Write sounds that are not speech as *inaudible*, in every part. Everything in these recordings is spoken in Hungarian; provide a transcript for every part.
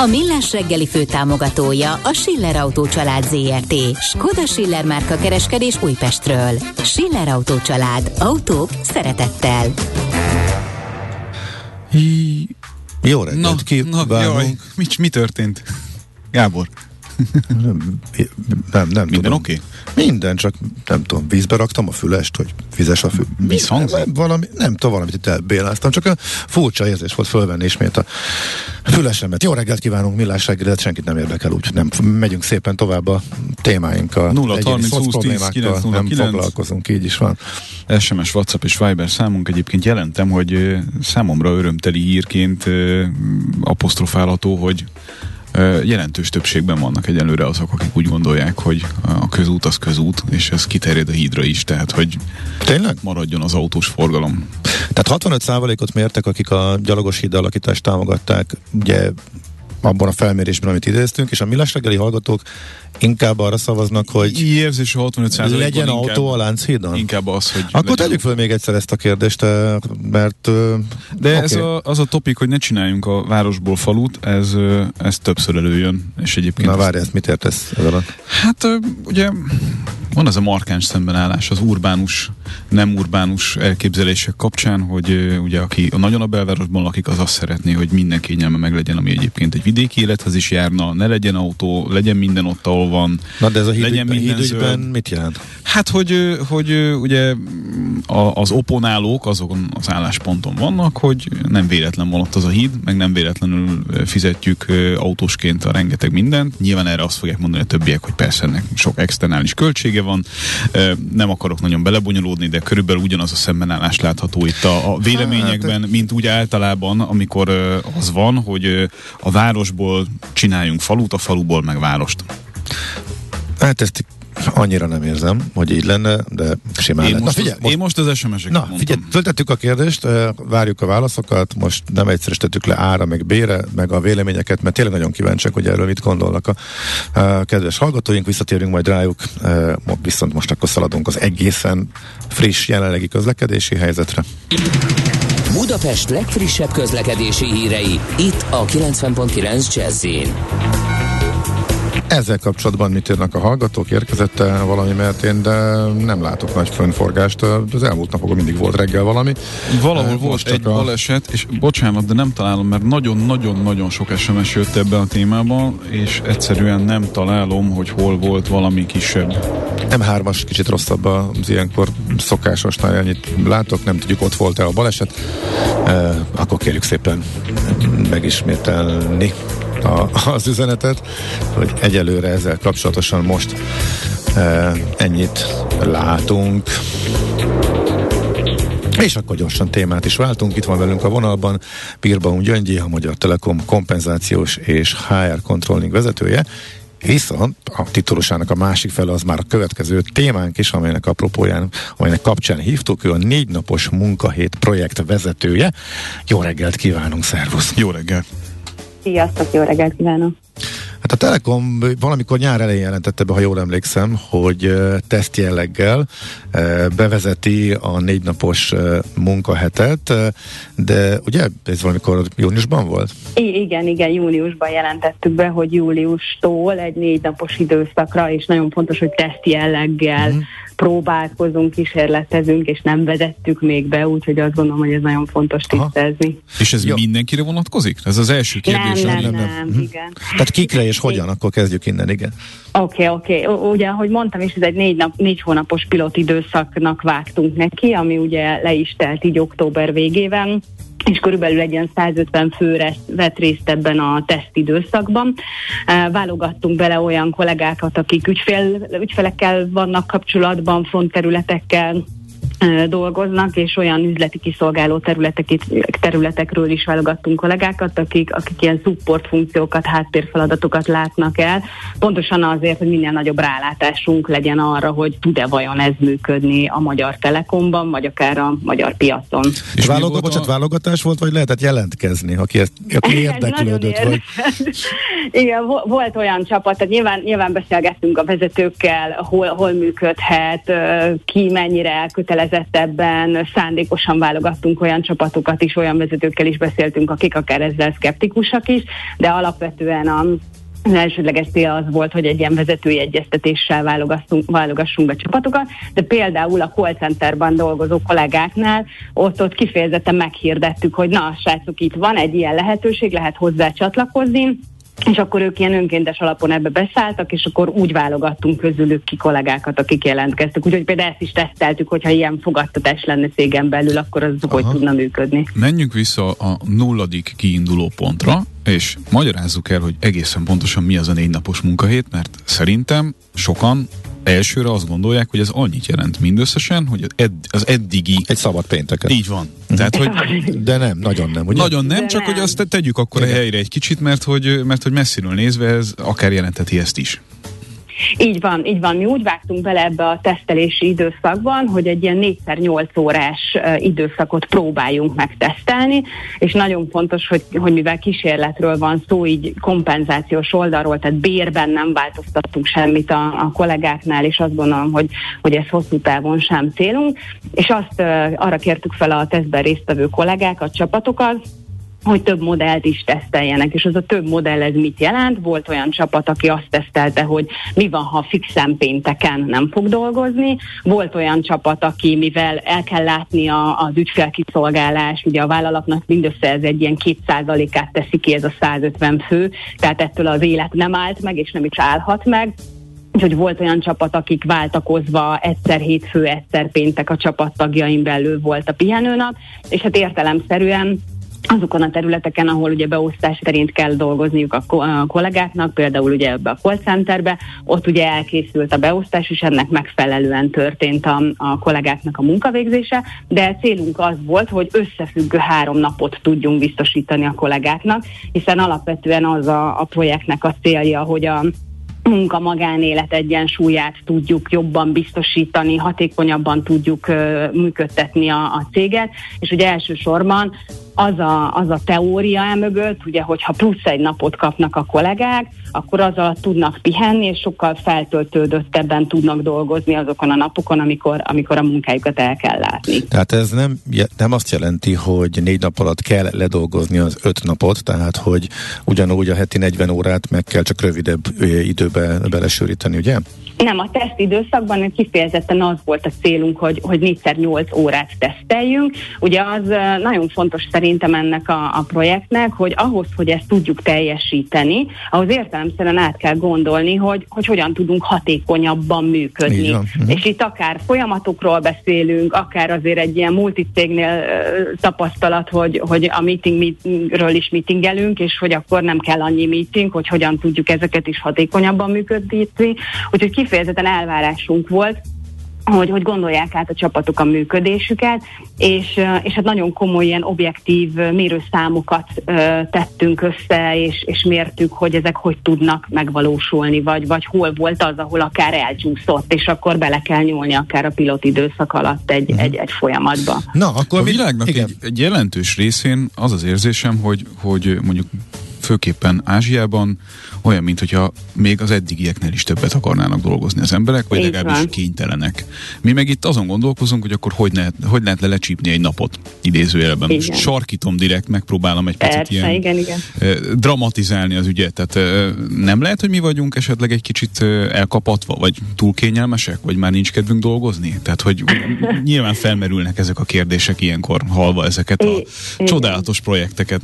A Millás reggeli főtámogatója a Schiller Autó család ZRT. Skoda Schiller márka kereskedés Újpestről. Schiller Autó család. Autók szeretettel. Jó reggelt Na, kívánunk. mi, mi történt? Gábor, Nem, nem, nem minden oké? Minden, csak nem tudom, vízbe raktam a fülest, hogy vizes a fül. Vízhangzik? Nem, valami, nem tudom, valamit itt elbéláztam, csak a furcsa érzés volt fölvenni ismét a fülesemet. Jó reggelt kívánunk, millás reggelet, senkit nem érdekel, úgyhogy nem megyünk szépen tovább a témáinkkal. 0 Egyéni 30 20 10 szocproblémákkal 909. Nem foglalkozunk, így is van. SMS, WhatsApp és Viber számunk egyébként jelentem, hogy számomra örömteli hírként apostrofálható, hogy jelentős többségben vannak egyelőre azok, akik úgy gondolják, hogy a közút az közút, és ez kiterjed a hídra is, tehát hogy Tényleg? maradjon az autós forgalom. Tehát 65%-ot mértek, akik a gyalogos híd alakítást támogatták, ugye abban a felmérésben, amit idéztünk, és a millás reggeli hallgatók inkább arra szavaznak, hogy érzés, hogy 65 legyen inkább, autó a Lánchídon? Inkább az, hogy Akkor legyen tegyük fel még egyszer ezt a kérdést, eh, mert... ö, De oké. ez a, az a topik, hogy ne csináljunk a városból falut, ez, ö, ez többször előjön, és egyébként... Na várj, ezt mit értesz ez alatt? Hát ugye van ez a markáns szembenállás az urbánus, nem urbánus elképzelések kapcsán, hogy ugye aki a nagyon a belvárosban lakik, az azt szeretné, hogy minden kényelme meg legyen, ami egyébként egy vidéki élethez is járna, ne legyen autó, legyen minden ott, ahol van. Na de ez a Legyen hídügyben zöld. mit jelent? Hát, hogy, hogy ugye az oponálók azokon az állásponton vannak, hogy nem véletlen van ott az a híd, meg nem véletlenül fizetjük autósként a rengeteg mindent. Nyilván erre azt fogják mondani a többiek, hogy persze ennek sok externális költsége van. Nem akarok nagyon belebonyolódni, de körülbelül ugyanaz a szembenállás látható itt a, a véleményekben, mint úgy általában, amikor az van, hogy a városból csináljunk falut, a faluból meg várost. Hát ezt annyira nem érzem, hogy így lenne, de simán Én lett. most, Na figyelj, az, én most az SMS-eket Na, mondtam. figyelj, föltettük a kérdést, várjuk a válaszokat, most nem egyszerűsítettük le ára, meg bére, meg a véleményeket, mert tényleg nagyon kíváncsiak, hogy erről mit gondolnak a, a kedves hallgatóink, visszatérünk majd rájuk, viszont most akkor szaladunk az egészen friss jelenlegi közlekedési helyzetre. Budapest legfrissebb közlekedési hírei, itt a 90.9 jazz Ezzel kapcsolatban mit írnak a hallgatók? Érkezett -e valami, mert én de nem látok nagy fönforgást. Az elmúlt napokban mindig volt reggel valami. Valahol volt most csak egy a- baleset, és bocsánat, de nem találom, mert nagyon-nagyon-nagyon sok SMS jött ebben a témában, és egyszerűen nem találom, hogy hol volt valami kisebb. M3-as kicsit rosszabb az ilyenkor szokásosnál, ennyit látok, nem tudjuk, ott volt-e a baleset. E, akkor kérjük szépen megismételni a, az üzenetet, hogy egyelőre ezzel kapcsolatosan most e, ennyit látunk. És akkor gyorsan témát is váltunk. Itt van velünk a vonalban Pirbaum Gyöngyi, a Magyar Telekom kompenzációs és HR controlling vezetője. Viszont a titulusának a másik fele az már a következő témánk is, amelynek apropóján, amelynek kapcsán hívtuk, ő a négy napos munkahét projekt vezetője. Jó reggelt kívánunk, szervusz! Jó reggel! Sziasztok, jó reggelt kívánok! Hát a Telekom valamikor nyár elején jelentette be, ha jól emlékszem, hogy teszt jelleggel uh, bevezeti a négy napos munkahetet, de ugye ez valamikor júniusban volt? I- igen, igen, júniusban jelentettük be, hogy júliustól egy négy napos időszakra, és nagyon fontos, hogy teszt jelleggel Mhm. Próbálkozunk, kísérletezünk, és nem vezettük még be, úgyhogy azt gondolom, hogy ez nagyon fontos Aha. tisztázni. És ez Jó. mindenkire vonatkozik? Ez az első kérdés. nem, nem, nem, nem, Mhm. igen. Tehát kikre és hogyan? Akkor kezdjük innen, igen. Oké, oké. Ugye, ahogy mondtam is, ez egy négy, nap, négy hónapos pilot időszaknak vágtunk neki, ami ugye le is telt így október végében és körülbelül egy ilyen 150 főre vett részt ebben a tesztidőszakban. Válogattunk bele olyan kollégákat, akik ügyfél, ügyfelekkel vannak kapcsolatban, frontterületekkel, dolgoznak, és olyan üzleti kiszolgáló területekről is válogattunk kollégákat, akik, akik ilyen support funkciókat, háttérfeladatokat látnak el, pontosan azért, hogy minél nagyobb rálátásunk legyen arra, hogy tud-e vajon ez működni a Magyar Telekomban, vagy akár a magyar piacon. És Válogat, bocsánat, a... válogatás volt, vagy lehetett jelentkezni, aki, ezt, aki *laughs* érdeklődött? vagy... Igen, volt olyan csapat, tehát nyilván, nyilván beszélgettünk a vezetőkkel, hol, hol működhet, ki mennyire elkötelezett elkötelezett ebben, szándékosan válogattunk olyan csapatokat is, olyan vezetőkkel is beszéltünk, akik akár ezzel szkeptikusak is, de alapvetően a az elsődleges cél az volt, hogy egy ilyen vezetői egyeztetéssel válogassunk be csapatokat, de például a call centerban dolgozó kollégáknál ott, ott kifejezetten meghirdettük, hogy na, srácok, itt van egy ilyen lehetőség, lehet hozzá csatlakozni, és akkor ők ilyen önkéntes alapon ebbe beszálltak, és akkor úgy válogattunk közülük ki kollégákat, akik jelentkeztek. Úgyhogy például ezt is teszteltük, hogyha ilyen fogadtatás lenne cégen belül, akkor az Aha. hogy tudna működni. Menjünk vissza a nulladik kiinduló pontra, és magyarázzuk el, hogy egészen pontosan mi az a négy napos munkahét, mert szerintem sokan elsőre azt gondolják, hogy ez annyit jelent mindösszesen, hogy az, edd, az eddigi... Egy szabad pénteket. Így van. Tehát, hogy... *laughs* De nem, nagyon nem. Ugye? Nagyon nem, De csak nem. hogy azt tegyük akkor Igen. a helyre egy kicsit, mert hogy, mert hogy messziről nézve ez akár jelenteti ezt is. Így van, így van. Mi úgy vágtunk bele ebbe a tesztelési időszakban, hogy egy ilyen 4x8 órás időszakot próbáljunk megtesztelni, és nagyon fontos, hogy, hogy mivel kísérletről van szó, így kompenzációs oldalról, tehát bérben nem változtattunk semmit a, a kollégáknál, és azt gondolom, hogy, hogy ez hosszú távon sem célunk, és azt arra kértük fel a tesztben résztvevő kollégákat, csapatokat, hogy több modellt is teszteljenek, és az a több modell ez mit jelent? Volt olyan csapat, aki azt tesztelte, hogy mi van, ha fixen pénteken nem fog dolgozni, volt olyan csapat, aki mivel el kell látni a, az ügyfélkiszolgálás, ugye a vállalatnak mindössze ez egy ilyen 2%-át teszi ki ez a 150 fő, tehát ettől az élet nem állt meg, és nem is állhat meg, Úgyhogy volt olyan csapat, akik váltakozva egyszer hétfő, egyszer péntek a csapattagjaim belül volt a pihenőnap, és hát értelemszerűen azokon a területeken, ahol ugye beosztás szerint kell dolgozniuk a, a kollégáknak, például ugye ebbe a call centerbe, ott ugye elkészült a beosztás, és ennek megfelelően történt a, a kollégáknak a munkavégzése, de célunk az volt, hogy összefüggő három napot tudjunk biztosítani a kollégáknak, hiszen alapvetően az a, a projektnek a célja, hogy a munka-magánélet egyensúlyát tudjuk jobban biztosítani, hatékonyabban tudjuk működtetni a, a céget, és ugye elsősorban az a, az a teória emögött, ugye, hogyha plusz egy napot kapnak a kollégák, akkor azzal tudnak pihenni, és sokkal feltöltődöttebben tudnak dolgozni azokon a napokon, amikor, amikor a munkájukat el kell látni. Tehát ez nem, nem azt jelenti, hogy négy nap alatt kell ledolgozni az öt napot, tehát hogy ugyanúgy a heti 40 órát meg kell csak rövidebb időbe belesűríteni, ugye? Nem, a teszt időszakban kifejezetten az volt a célunk, hogy, hogy 4 8 órát teszteljünk. Ugye az nagyon fontos szerintem ennek a, a projektnek, hogy ahhoz, hogy ezt tudjuk teljesíteni, ahhoz értelemszerűen át kell gondolni, hogy, hogy hogyan tudunk hatékonyabban működni. Uh-huh. És itt akár folyamatokról beszélünk, akár azért egy ilyen multicégnél uh, tapasztalat, hogy, hogy a meetingről is meetingelünk, és hogy akkor nem kell annyi meeting, hogy hogyan tudjuk ezeket is hatékonyabban működni. Úgyhogy kifejezetten elvárásunk volt, hogy, hogy gondolják át a csapatok a működésüket, és, és hát nagyon komoly ilyen objektív mérőszámokat ö, tettünk össze, és, és mértük, hogy ezek hogy tudnak megvalósulni, vagy, vagy hol volt az, ahol akár elcsúszott, és akkor bele kell nyúlni akár a pilot időszak alatt egy, uh-huh. egy, egy folyamatba. Na, akkor a világnak egy, egy jelentős részén az az érzésem, hogy, hogy mondjuk főképpen Ázsiában olyan, mint hogyha még az eddigieknél is többet akarnának dolgozni az emberek, vagy legalábbis kénytelenek. Mi meg itt azon gondolkozunk, hogy akkor hogy lehet, hogy lehet lelecsípni egy napot idézőjelben. Igen. Most sarkítom direkt, megpróbálom egy Persze, picit ilyen igen, igen. dramatizálni az ügyet. Tehát nem lehet, hogy mi vagyunk esetleg egy kicsit elkapatva, vagy túl kényelmesek, vagy már nincs kedvünk dolgozni? Tehát, hogy nyilván felmerülnek ezek a kérdések ilyenkor, halva ezeket a csodálatos projekteket.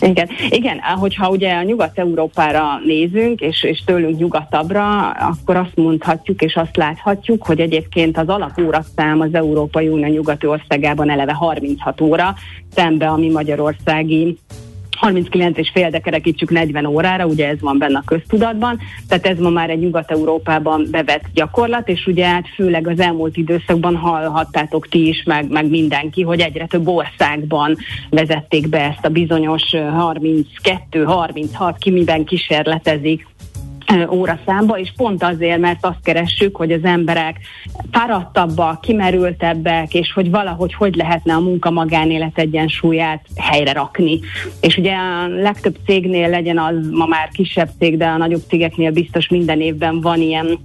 Igen, igen, hogyha ugye a Nyugat-Európára nézünk, és, és tőlünk nyugatabbra, akkor azt mondhatjuk és azt láthatjuk, hogy egyébként az alapórakszám az Európai Unió nyugati országában eleve 36 óra, szembe a mi magyarországi 39 és fél, de kerekítsük 40 órára, ugye ez van benne a köztudatban, tehát ez ma már egy Nyugat-Európában bevett gyakorlat, és ugye hát főleg az elmúlt időszakban hallhattátok ti is, meg, meg mindenki, hogy egyre több országban vezették be ezt a bizonyos 32-36, ki miben kísérletezik óraszámba, és pont azért, mert azt keressük, hogy az emberek fáradtabbak, kimerültebbek, és hogy valahogy hogy lehetne a munka-magánélet egyensúlyát helyre rakni. És ugye a legtöbb cégnél legyen az ma már kisebb cég, de a nagyobb cégeknél biztos minden évben van ilyen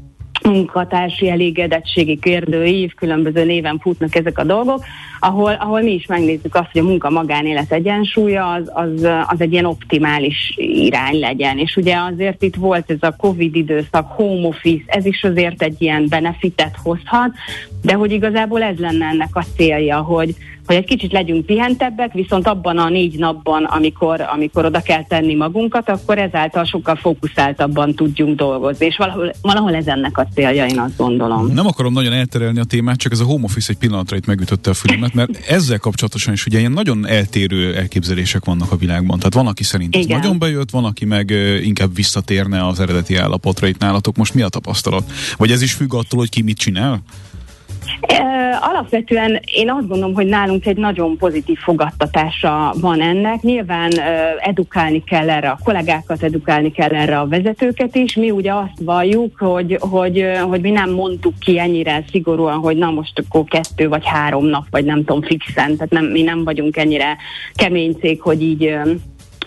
munkatársi elégedettségi kérdőív, különböző néven futnak ezek a dolgok, ahol, ahol mi is megnézzük azt, hogy a munka-magánélet egyensúlya az, az, az egy ilyen optimális irány legyen. És ugye azért itt volt ez a Covid időszak, home office, ez is azért egy ilyen benefitet hozhat, de hogy igazából ez lenne ennek a célja, hogy, hogy egy kicsit legyünk pihentebbek, viszont abban a négy napban, amikor, amikor oda kell tenni magunkat, akkor ezáltal sokkal fókuszáltabban tudjunk dolgozni, és valahol, valahol ez ennek a célja, én azt gondolom. Nem akarom nagyon elterelni a témát, csak ez a home office egy pillanatra itt megütötte a fülemet, mert ezzel kapcsolatosan is ugye ilyen nagyon eltérő elképzelések vannak a világban. Tehát van, aki szerint ez Igen. nagyon bejött, van, aki meg inkább visszatérne az eredeti állapotra itt nálatok. Most mi a tapasztalat? Vagy ez is függ attól, hogy ki mit csinál? Alapvetően én azt gondolom, hogy nálunk egy nagyon pozitív fogadtatása van ennek. Nyilván edukálni kell erre a kollégákat, edukálni kell erre a vezetőket is. Mi ugye azt valljuk, hogy, hogy, hogy mi nem mondtuk ki ennyire szigorúan, hogy na most akkor kettő vagy három nap, vagy nem tudom fixen, tehát nem, mi nem vagyunk ennyire kemény cég, hogy így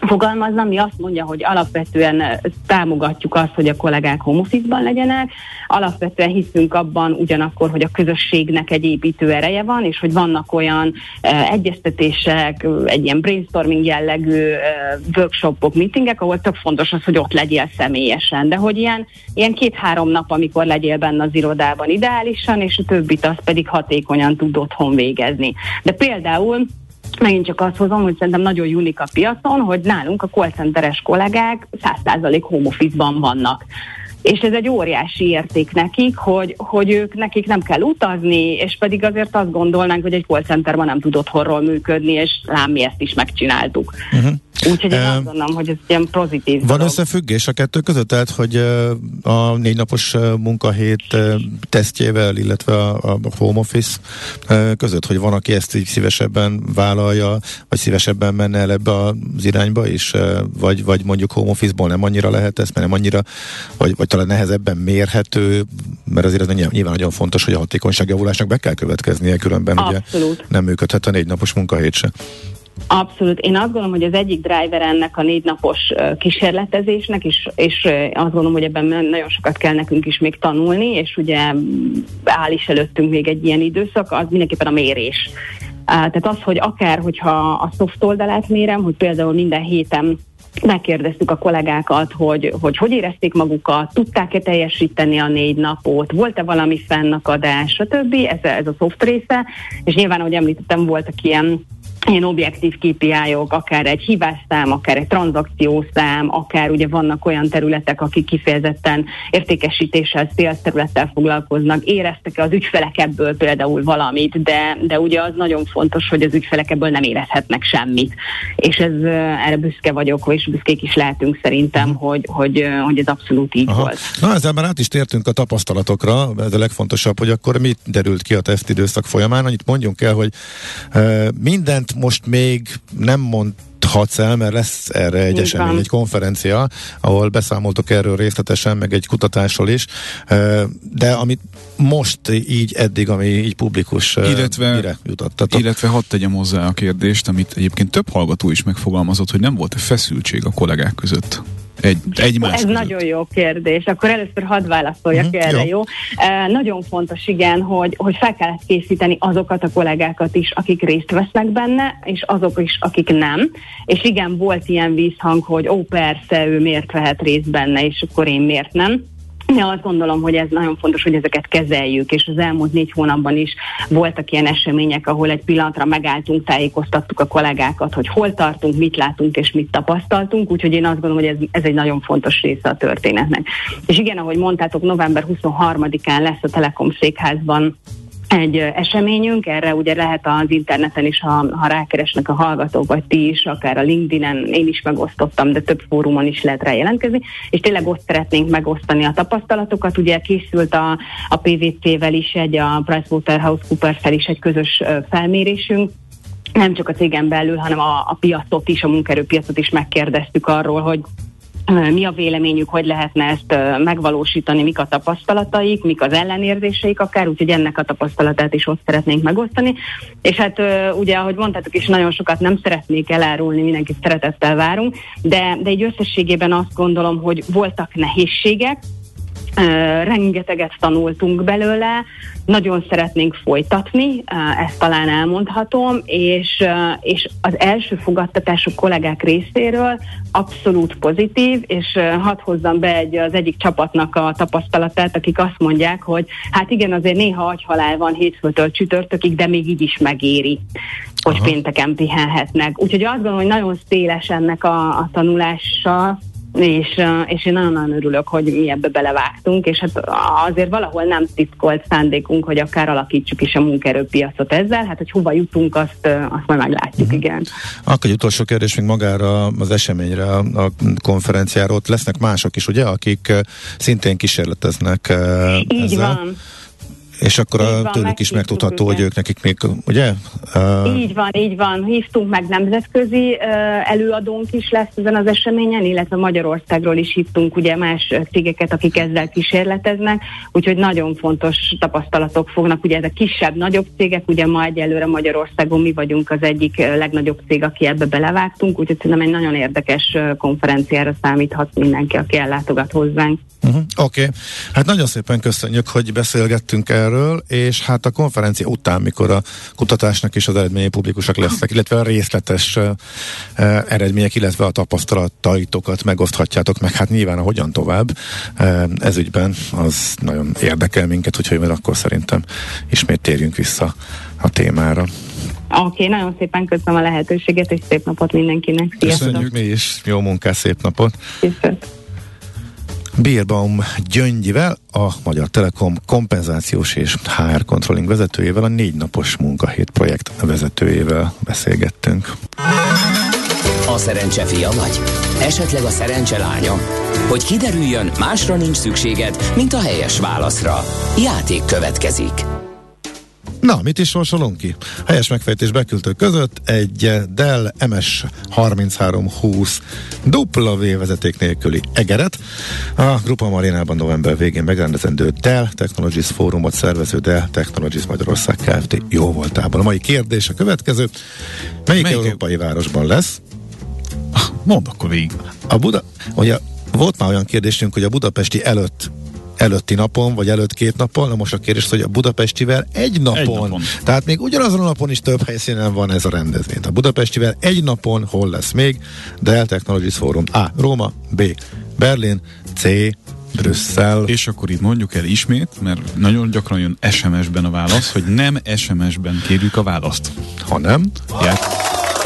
fogalmazna, mi azt mondja, hogy alapvetően támogatjuk azt, hogy a kollégák home legyenek, alapvetően hiszünk abban ugyanakkor, hogy a közösségnek egy építő ereje van, és hogy vannak olyan uh, egyeztetések, egy ilyen brainstorming jellegű uh, workshopok, meetingek, ahol tök fontos az, hogy ott legyél személyesen, de hogy ilyen, ilyen két-három nap, amikor legyél benne az irodában ideálisan, és a többit azt pedig hatékonyan tud otthon végezni. De például megint csak azt hozom, hogy szerintem nagyon unik a piacon, hogy nálunk a call centeres kollégák 100% home office-ban vannak. És ez egy óriási érték nekik, hogy, hogy ők nekik nem kell utazni, és pedig azért azt gondolnánk, hogy egy call centerben nem tud otthonról működni, és lám mi ezt is megcsináltuk. Uh-huh. Úgyhogy én azt gondolom, hogy ez ilyen pozitív. Van dolog. összefüggés a kettő között? Tehát, hogy a négy napos munkahét tesztjével, illetve a, a home office között, hogy van, aki ezt így szívesebben vállalja, vagy szívesebben menne el ebbe az irányba is, vagy, vagy mondjuk home office-ból nem annyira lehet ezt, mert nem annyira, vagy, vagy talán nehezebben mérhető, mert azért ez nyilván nagyon fontos, hogy a hatékonyságjavulásnak be kell következnie, különben Abszolút. ugye nem működhet a négy napos munkahét se. Abszolút. Én azt gondolom, hogy az egyik driver ennek a négy napos kísérletezésnek, és, és azt gondolom, hogy ebben nagyon sokat kell nekünk is még tanulni, és ugye áll is előttünk még egy ilyen időszak, az mindenképpen a mérés. Tehát az, hogy akár, hogyha a soft oldalát mérem, hogy például minden héten megkérdeztük a kollégákat, hogy, hogy hogy érezték magukat, tudták-e teljesíteni a négy napot, volt-e valami fennakadás, stb. Ez, ez a soft része, és nyilván, ahogy említettem, voltak ilyen ilyen objektív KPI-ok, akár egy hívásszám, akár egy tranzakciószám, akár ugye vannak olyan területek, akik kifejezetten értékesítéssel, sales területtel foglalkoznak, éreztek-e az ügyfelek ebből például valamit, de, de ugye az nagyon fontos, hogy az ügyfelek ebből nem érezhetnek semmit. És ez erre büszke vagyok, és büszkék is lehetünk szerintem, uh-huh. hogy, hogy, hogy ez abszolút így Aha. volt. Na ezzel már át is tértünk a tapasztalatokra, ez a legfontosabb, hogy akkor mit derült ki a tesztidőszak folyamán, annyit mondjunk el, hogy mindent most még nem mondhatsz el, mert lesz erre egy Így esemény, van. egy konferencia, ahol beszámoltok erről részletesen, meg egy kutatásról is, de amit most így eddig, ami így publikus, illetve, mire jutottatok? Illetve hadd tegyem hozzá a kérdést, amit egyébként több hallgató is megfogalmazott, hogy nem volt-e feszültség a kollégák között? Egy, egymás Ez között. nagyon jó kérdés. Akkor először hadd válaszoljak uh-huh, erre, jó? jó? Uh, nagyon fontos, igen, hogy, hogy fel kellett készíteni azokat a kollégákat is, akik részt vesznek benne, és azok is, akik nem. És igen, volt ilyen vízhang, hogy ó, persze, ő miért vehet részt benne, és akkor én miért nem. Ja, azt gondolom, hogy ez nagyon fontos, hogy ezeket kezeljük, és az elmúlt négy hónapban is voltak ilyen események, ahol egy pillanatra megálltunk, tájékoztattuk a kollégákat, hogy hol tartunk, mit látunk és mit tapasztaltunk, úgyhogy én azt gondolom, hogy ez, ez egy nagyon fontos része a történetnek. És igen, ahogy mondtátok, november 23-án lesz a Telekom székházban egy eseményünk, erre ugye lehet az interneten is, ha, ha rákeresnek a hallgatók, vagy ti is, akár a LinkedIn-en, én is megosztottam, de több fórumon is lehet rá jelentkezni, és tényleg ott szeretnénk megosztani a tapasztalatokat. Ugye készült a, a PVC-vel is egy, a PricewaterhouseCoopers-tel is egy közös felmérésünk, nem csak a cégen belül, hanem a, a piacot is, a munkerőpiacot is megkérdeztük arról, hogy mi a véleményük, hogy lehetne ezt megvalósítani, mik a tapasztalataik, mik az ellenérzéseik akár, úgyhogy ennek a tapasztalatát is ott szeretnénk megosztani. És hát ugye, ahogy mondtátok is, nagyon sokat nem szeretnék elárulni, mindenkit szeretettel várunk, de, de egy összességében azt gondolom, hogy voltak nehézségek, rengeteget tanultunk belőle, nagyon szeretnénk folytatni, ezt talán elmondhatom, és, és az első fogadtatások kollégák részéről abszolút pozitív, és hadd hozzam be egy, az egyik csapatnak a tapasztalatát, akik azt mondják, hogy hát igen, azért néha agyhalál van hétfőtől csütörtökig, de még így is megéri, hogy Aha. pénteken pihenhetnek. Úgyhogy azt gondolom, hogy nagyon széles ennek a, a tanulása, és, és én nagyon-nagyon örülök, hogy mi ebbe belevágtunk, és hát azért valahol nem titkolt szándékunk, hogy akár alakítsuk is a munkaerőpiacot ezzel, hát hogy hova jutunk, azt, azt majd meglátjuk, uh-huh. igen. Akkor egy utolsó kérdés még magára az eseményre, a konferenciára, ott lesznek mások is, ugye, akik szintén kísérleteznek Így ezzel. van. És akkor a, van, tőlük is megtudható, hogy ők nekik még, ugye? Uh... Így van, így van. Hívtunk meg nemzetközi uh, előadónk is lesz ezen az eseményen, illetve Magyarországról is hívtunk ugye más cégeket, akik ezzel kísérleteznek, úgyhogy nagyon fontos tapasztalatok fognak. Ugye ezek kisebb, nagyobb cégek, ugye ma egyelőre Magyarországon mi vagyunk az egyik legnagyobb cég, aki ebbe belevágtunk, úgyhogy szerintem egy nagyon érdekes konferenciára számíthat mindenki, aki ellátogat hozzánk. Uh-huh. Oké, okay. hát nagyon szépen köszönjük, hogy beszélgettünk erről, és hát a konferencia után, mikor a kutatásnak is az eredményei publikusak lesznek, illetve a részletes uh, eredmények, illetve a tapasztalataitokat megoszthatjátok meg, hát nyilván a hogyan tovább uh, ez ügyben, az nagyon érdekel minket, hogy mert akkor szerintem ismét térjünk vissza a témára. Oké, okay, nagyon szépen köszönöm a lehetőséget, és szép napot mindenkinek. Sziasztok! Köszönjük mi is, jó munkás, szép napot! Köszönöm. Bírbaum Gyöngyivel, a Magyar Telekom kompenzációs és HR controlling vezetőjével, a négy napos munkahét projekt vezetőjével beszélgettünk. A szerencse fia vagy? Esetleg a szerencse lánya? Hogy kiderüljön, másra nincs szükséged, mint a helyes válaszra. Játék következik. Na, mit is sorsolunk ki? Helyes megfejtés beküldők között egy Dell MS 3320 dupla V vezeték nélküli egeret. A Grupa Marinában november végén megrendezendő Dell Technologies fórumot szervező Dell Technologies Magyarország Kft. jó voltában. A mai kérdés a következő. Melyik, Melyik európai városban lesz? Mondd akkor végig. A Buda, ugye volt már olyan kérdésünk, hogy a budapesti előtt előtti napon, vagy előtt két napon, na most a kérdés, hogy a Budapestivel egy napon, egy napon. tehát még ugyanazon a napon is több helyszínen van ez a rendezvény. A Budapestivel egy napon hol lesz még? Dell Technologies Forum. A. Róma, B. Berlin, C. Brüsszel. És akkor itt mondjuk el ismét, mert nagyon gyakran jön SMS-ben a válasz, hogy nem SMS-ben kérjük a választ. Ha nem? Ját.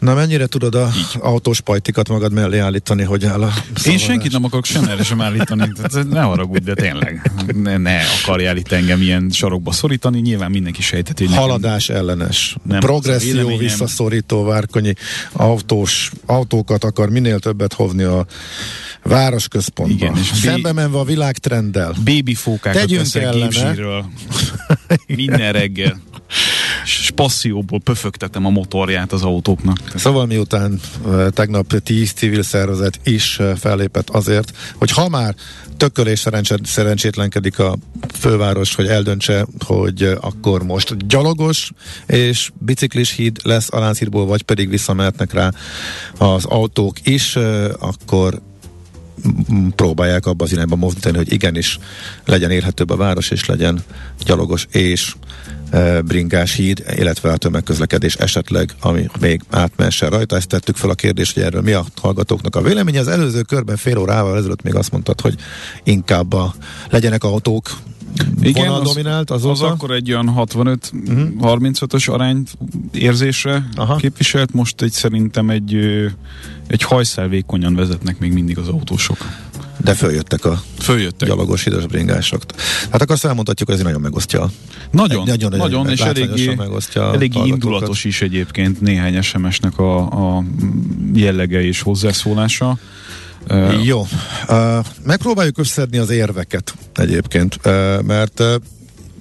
Na mennyire tudod a autós pajtikat magad mellé állítani, hogy áll a? Én senkit nem akarok sem erre sem állítani, tehát ne haragudj, de tényleg ne, ne akarj itt engem ilyen sarokba szorítani, nyilván mindenki sejteti, hogy Haladás nekem... ellenes, nem progresszió, visszaszorító, várkonyi autós, autókat akar minél többet hovni a városközpontban. Igen, és Szembe menve a világtrenddel. Babyfókákat veszek gépzsírről. Minden reggel és passzióból pöfögtetem a motorját az autóknak. Szóval miután tegnap tíz civil szervezet is fellépett azért, hogy ha már tökölés szerencsétlenkedik a főváros, hogy eldöntse, hogy akkor most gyalogos és biciklis híd lesz a Lánchídból, vagy pedig visszamehetnek rá az autók is, akkor próbálják abba az irányba mozdítani, hogy igenis legyen élhetőbb a város, és legyen gyalogos és bringás híd, illetve a tömegközlekedés esetleg, ami még átmessen rajta. Ezt tettük fel a kérdést, hogy erről mi a hallgatóknak a véleménye. Az előző körben fél órával ezelőtt még azt mondtad, hogy inkább a, legyenek autók, Igen, vonal az, dominált azóta? Az akkor egy olyan 65-35-ös uh-huh. arányt érzésre Aha. képviselt, most egy szerintem egy, egy hajszál vékonyan vezetnek még mindig az autósok. De följöttek a följöttek. gyalogos idősbringások. Hát akkor azt elmondhatjuk, hogy ez nagyon megosztja. Nagyon, egy, nagyon, nagyon, és eléggé, eléggé indulatos is egyébként néhány SMS-nek a, a jellege és hozzászólása. Jó. Uh, megpróbáljuk összedni az érveket egyébként, uh, mert uh,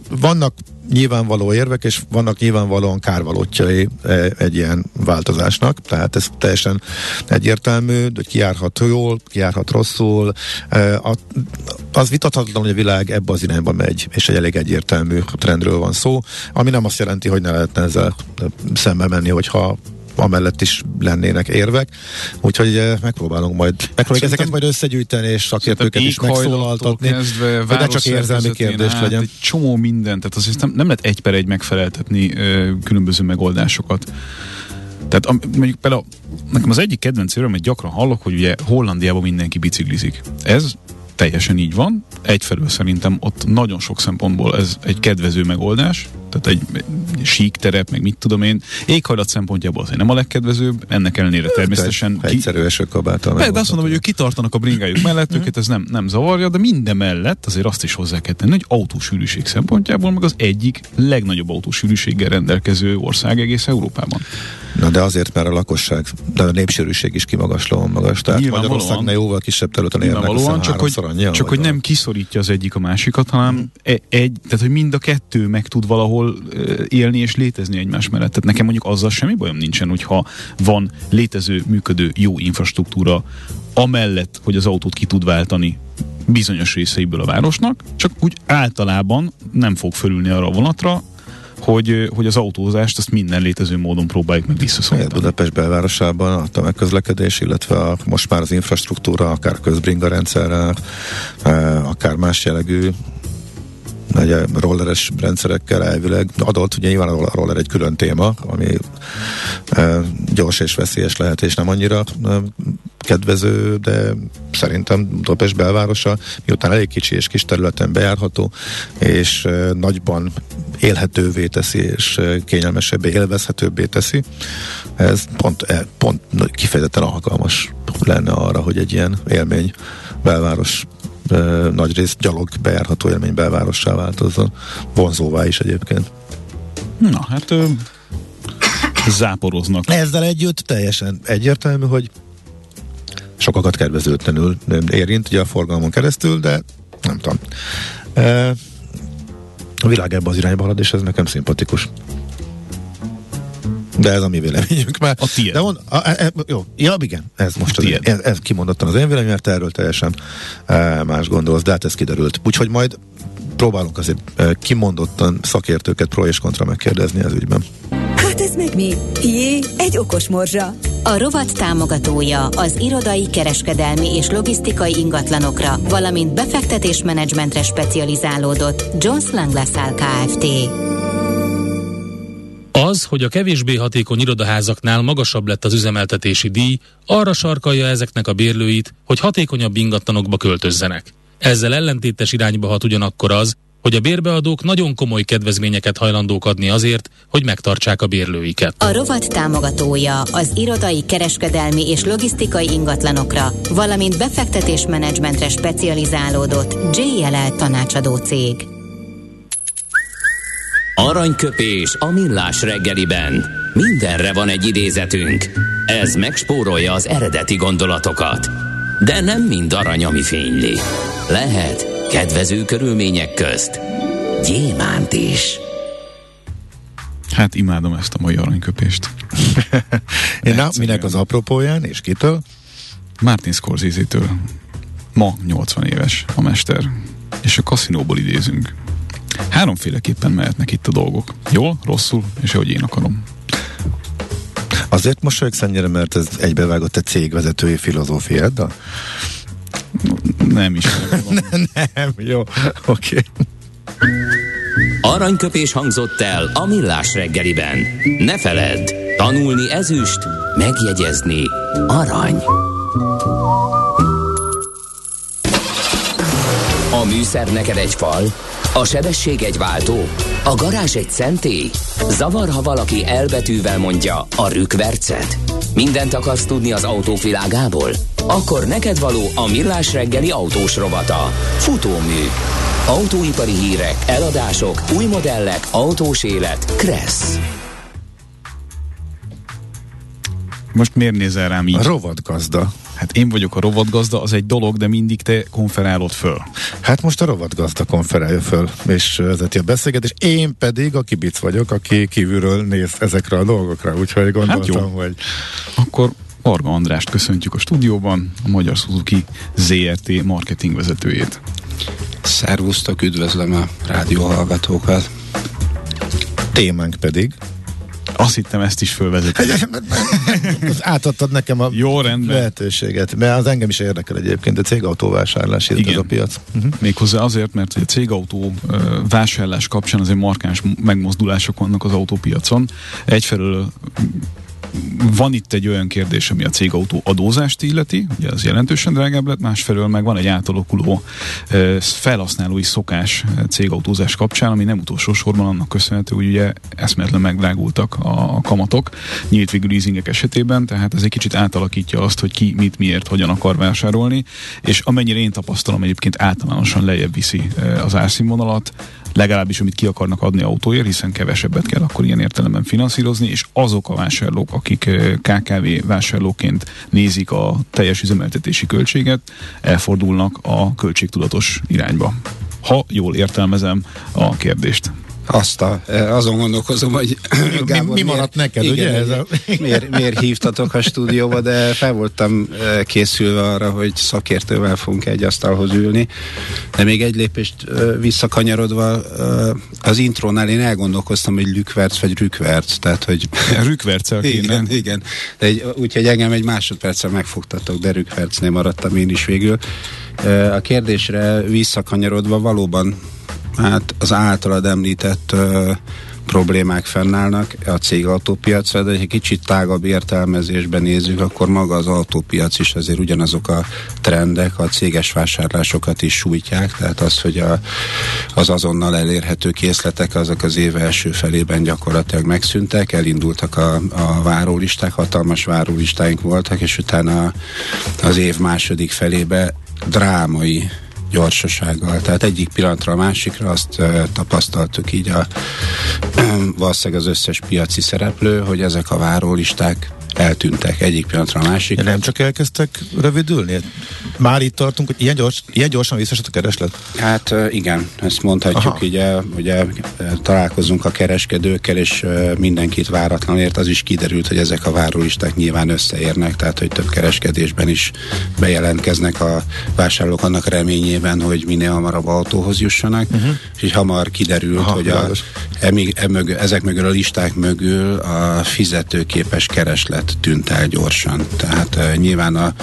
vannak nyilvánvaló érvek, és vannak nyilvánvalóan kárvalótjai egy ilyen változásnak, tehát ez teljesen egyértelmű, hogy kiárhat jól, kiárhat rosszul. Az vitathatatlan, hogy a világ ebbe az irányba megy, és egy elég egyértelmű trendről van szó, ami nem azt jelenti, hogy ne lehetne ezzel szembe menni, hogyha amellett is lennének érvek. Úgyhogy eh, megpróbálunk majd megpróbáljuk ezeket majd összegyűjteni, és szakértőket is megszólaltatni. Kezdve, hogy ne csak érzelmi kérdés hát legyen. Egy csomó mindent, tehát azért nem, nem lehet egy per egy megfeleltetni ö, különböző megoldásokat. Tehát am, mondjuk például nekem az egyik kedvenc hogy gyakran hallok, hogy ugye Hollandiában mindenki biciklizik. Ez teljesen így van. Egyfelől szerintem ott nagyon sok szempontból ez egy kedvező megoldás, tehát egy, sík terep, meg mit tudom én. Éghajlat szempontjából azért nem a legkedvezőbb, ennek ellenére természetesen... Ki... Egyszerű esőkabáltal. De azt mondom, hogy ők kitartanak a bringájuk mellett, őket ez nem, nem zavarja, de minden mellett azért azt is hozzá kell tenni, hogy autósűrűség szempontjából meg az egyik legnagyobb autósűrűséggel rendelkező ország egész Európában. Na de azért, mert a lakosság, de a népsűrűség is kimagaslóan magas. Tehát Magyarországnál jóval kisebb területen érnek, csak, hogy, annyi, csak hogy nem kiszorítja az egyik a másikat, hanem hmm. egy, tehát hogy mind a kettő meg tud valahol élni és létezni egymás mellett. Tehát nekem mondjuk azzal semmi bajom nincsen, hogyha van létező, működő jó infrastruktúra, amellett, hogy az autót ki tud váltani bizonyos részeiből a városnak, csak úgy általában nem fog fölülni arra a vonatra, hogy, hogy az autózást azt minden létező módon próbáljuk meg visszaszorítani. Budapest belvárosában a tömegközlekedés, illetve a, most már az infrastruktúra, akár közbringa rendszerrel, akár más jellegű egy rolleres rendszerekkel elvileg. Adott, ugye nyilván a roller egy külön téma, ami e, gyors és veszélyes lehet, és nem annyira e, kedvező, de szerintem Budapest belvárosa, miután elég kicsi és kis területen bejárható, és e, nagyban élhetővé teszi, és e, kényelmesebbé, élvezhetőbbé teszi, ez pont, e, pont kifejezetten alkalmas lenne arra, hogy egy ilyen élmény belváros nagy rész gyalog bejárható élmény belvárossá változzon. Vonzóvá is egyébként. Na, hát ö, záporoznak. Ezzel együtt teljesen egyértelmű, hogy sokakat kedvezőtlenül érint ugye a forgalmon keresztül, de nem tudom. E, a világ ebbe az irányba halad, és ez nekem szimpatikus. De ez a mi véleményünk már. A tiéd. De on, a, a, a, jó, ja, igen, ez most az, ez, ez kimondottan az én véleményem, mert erről teljesen e, más gondolsz, de hát ez kiderült. Úgyhogy majd próbálunk azért e, kimondottan szakértőket pro és kontra megkérdezni az ügyben. Hát ez meg mi? Jé, egy okos morzsa. A rovat támogatója az irodai, kereskedelmi és logisztikai ingatlanokra, valamint befektetésmenedzsmentre specializálódott Jones Lang LaSalle Kft. Az, hogy a kevésbé hatékony irodaházaknál magasabb lett az üzemeltetési díj, arra sarkalja ezeknek a bérlőit, hogy hatékonyabb ingatlanokba költözzenek. Ezzel ellentétes irányba hat ugyanakkor az, hogy a bérbeadók nagyon komoly kedvezményeket hajlandók adni azért, hogy megtartsák a bérlőiket. A rovat támogatója az irodai, kereskedelmi és logisztikai ingatlanokra, valamint befektetésmenedzsmentre specializálódott JLL tanácsadó cég. Aranyköpés a millás reggeliben. Mindenre van egy idézetünk. Ez megspórolja az eredeti gondolatokat. De nem mind arany, ami fényli. Lehet kedvező körülmények közt gyémánt is. Hát imádom ezt a mai aranyköpést. *laughs* Én na, minek az apropóján, és kitől? Martin Scorsese-től. Ma 80 éves a mester. És a kaszinóból idézünk. Háromféleképpen mehetnek itt a dolgok. Jól, rosszul, és ahogy én akarom. Azért mosolyogsz ennyire, mert ez egybevágott egy cégvezetői filozófiáddal? Nem is. *laughs* nem, nem, jó, oké. Okay. Aranyköpés hangzott el a millás reggeliben. Ne feledd, tanulni ezüst, megjegyezni arany. A műszer neked egy fal, A sebesség egy váltó? A garázs egy szentély? Zavar, ha valaki elbetűvel mondja a rükvercet? Mindent akarsz tudni az autóvilágából? Akkor neked való a millás reggeli autós rovata. Futómű. Autóipari hírek, eladások, új modellek, autós élet. Kressz. Most miért nézel rám így? A rovatgazda. Hát én vagyok a rovatgazda, az egy dolog, de mindig te konferálod föl. Hát most a rovatgazda konferálja föl, és vezeti a beszélgetést. Én pedig a kibic vagyok, aki kívülről néz ezekre a dolgokra, úgyhogy gondoltam, hát hogy... Akkor Varga Andrást köszöntjük a stúdióban, a Magyar Suzuki ZRT marketing vezetőjét. Szervusztok, üdvözlöm a rádióhallgatókat. Témánk pedig azt hittem, ezt is fölvezeted. Átadtad nekem a Jó, rendben. lehetőséget, mert az engem is érdekel egyébként a cégautóvásárlás, ez a piac. Uh-huh. Méghozzá azért, mert a cégautó vásárlás kapcsán azért markáns megmozdulások vannak az autópiacon. Egyfelől van itt egy olyan kérdés, ami a cégautó adózást illeti, ugye az jelentősen drágább lett, másfelől meg van egy átalakuló felhasználói szokás cégautózás kapcsán, ami nem utolsó sorban annak köszönhető, hogy ugye eszméletlen megdrágultak a kamatok nyílt végül leasingek esetében, tehát ez egy kicsit átalakítja azt, hogy ki mit, miért, hogyan akar vásárolni, és amennyire én tapasztalom egyébként általánosan lejjebb viszi az árszínvonalat, legalábbis amit ki akarnak adni autóért, hiszen kevesebbet kell akkor ilyen értelemben finanszírozni, és azok a vásárlók, akik KKV vásárlóként nézik a teljes üzemeltetési költséget, elfordulnak a költségtudatos irányba. Ha jól értelmezem a kérdést azt a, azon gondolkozom, hogy Gábor, mi, mi maradt miért, neked, igen, ugye? Ez a... miért, miért hívtatok a stúdióba, de fel voltam készülve arra, hogy szakértővel fogunk egy asztalhoz ülni. De még egy lépést visszakanyarodva, az intrónál én elgondolkoztam, hogy lükverc vagy rükverc, tehát hogy... *laughs* Rükverccel kéne. Igen, igen. De egy, úgyhogy engem egy másodperccel megfogtatok, de rükvercnél maradtam én is végül. A kérdésre visszakanyarodva valóban Hát az általad említett ö, problémák fennállnak a cégautópiacra, de egy kicsit tágabb értelmezésben nézzük, akkor maga az autópiac is azért ugyanazok a trendek, a céges vásárlásokat is sújtják, tehát az, hogy a, az azonnal elérhető készletek azok az év első felében gyakorlatilag megszűntek, elindultak a, a várólisták, hatalmas várólistáink voltak, és utána az év második felébe drámai gyorsasággal. Tehát egyik pillanatra a másikra azt tapasztaltuk így a valószínűleg az összes piaci szereplő, hogy ezek a várólisták eltűntek egyik pillanatra a másik. Nem csak elkezdtek rövidülni? Már itt tartunk, hogy ilyen, gyors, ilyen gyorsan visszaesett a kereslet? Hát igen, ezt mondhatjuk, Aha. ugye, ugye találkozunk a kereskedőkkel, és mindenkit váratlan ért, az is kiderült, hogy ezek a várólisták nyilván összeérnek, tehát hogy több kereskedésben is bejelentkeznek a vásárlók annak reményében, hogy minél hamarabb autóhoz jussanak, uh-huh. és hamar kiderült, Aha, hogy a, e, e mögül, ezek mögül a listák mögül a fizetőképes kereslet tűnt el gyorsan. Tehát nyilván a,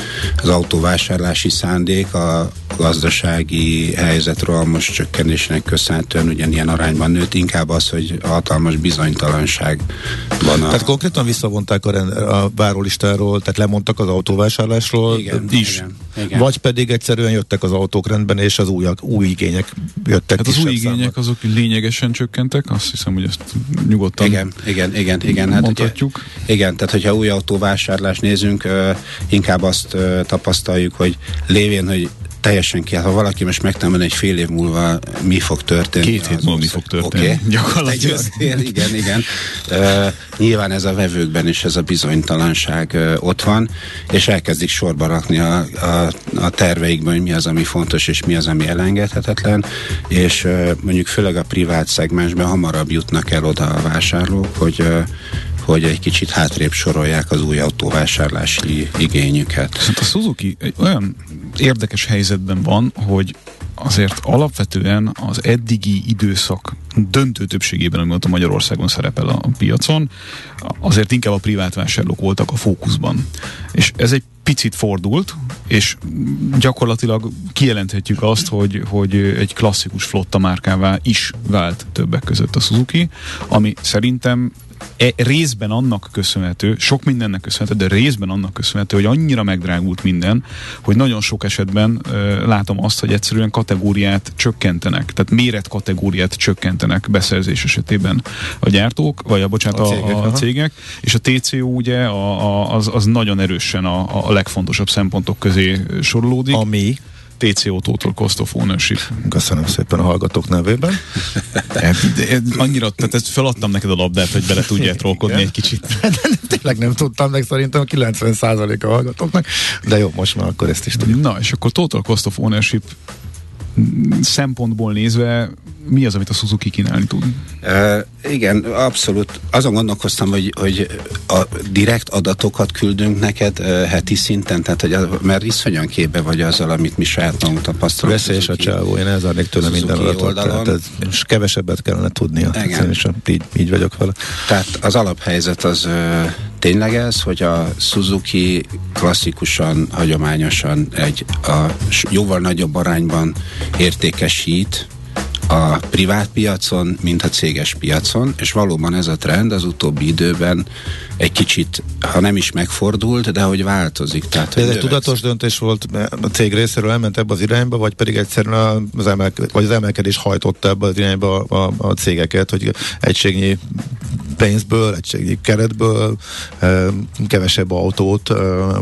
az autóvásárlási szándék a gazdasági helyzet rohamos csökkenésének köszönhetően ugyanilyen arányban nőtt, inkább az, hogy hatalmas bizonytalanság van. A... Tehát konkrétan visszavonták a, rend, a várólistáról, tehát lemondtak az autóvásárlásról igen, is. Igen, igen. Vagy pedig egyszerűen jöttek az autók rendben, és az új, új igények jöttek. Hát az új igények számban. azok lényegesen csökkentek, azt hiszem, hogy ezt nyugodtan igen, igen, igen, igen. Hát mondhatjuk. Ugye, igen, tehát hogyha új autóvásárlást nézünk, uh, inkább azt uh, tapasztaljuk, hogy lévén, hogy teljesen kell, ha valaki most megtanul egy fél év múlva mi fog történni. Két hét múlva mi fog történni. Okay. Gyakorlatilag. Egy igen, igen. Uh, nyilván ez a vevőkben is ez a bizonytalanság uh, ott van, és elkezdik sorba rakni a, a, a terveikben, hogy mi az, ami fontos, és mi az, ami elengedhetetlen, és uh, mondjuk főleg a privát szegmensben hamarabb jutnak el oda a vásárlók, hogy uh, hogy egy kicsit hátrébb sorolják az új autóvásárlási igényüket. Szóval a Suzuki olyan érdekes helyzetben van, hogy azért alapvetően az eddigi időszak döntő többségében, amit a Magyarországon szerepel a piacon, azért inkább a privát vásárlók voltak a fókuszban. És ez egy picit fordult, és gyakorlatilag kijelenthetjük azt, hogy, hogy egy klasszikus flotta márkává is vált többek között a Suzuki, ami szerintem e, részben annak köszönhető, sok mindennek köszönhető, de részben annak köszönhető, hogy annyira megdrágult minden, hogy nagyon sok esetben e, látom azt, hogy egyszerűen kategóriát csökkentenek, tehát méret kategóriát csökkentenek beszerzés esetében a gyártók, vagy a, bocsánat, a, a cégek, a, a cégek és a TCO ugye a, a, az, az nagyon erősen a, a legfontosabb szempontok közé sorolódik. Ami? TCO Total Cost of Ownership. Köszönöm szépen a hallgatók nevében. *laughs* Annyira, tehát ezt feladtam neked a labdát, hogy bele tudjál trollkodni egy kicsit. *laughs* De tényleg nem tudtam meg, szerintem a 90% a hallgatóknak, de jó, most már akkor ezt is tudjuk. Na, és akkor Total Cost of Ownership szempontból nézve mi az, amit a Suzuki kínálni tud? Uh, igen, abszolút. Azon gondolkoztam, hogy, hogy a direkt adatokat küldünk neked uh, heti szinten, tehát hogy a, mert iszonyan képbe vagy azzal, amit mi saját magunk tapasztalunk. Veszélyes a csávó, én elzárnék tőle minden adatot, tehát ez, és kevesebbet kellene tudnia. Igen. Én is így, így vagyok vele. Tehát az alaphelyzet az uh, tényleg ez, hogy a Suzuki klasszikusan, hagyományosan egy a jóval nagyobb arányban értékesít a privát piacon, mint a céges piacon, és valóban ez a trend az utóbbi időben egy kicsit, ha nem is megfordult, de hogy változik. Tehát, hogy ez egy tudatos döntés volt a cég részéről, elment ebbe az irányba, vagy pedig egyszerűen az, emelkedés, vagy az emelkedés hajtotta ebbe az irányba a, a, a cégeket, hogy egységnyi pénzből, egységnyi keretből kevesebb autót,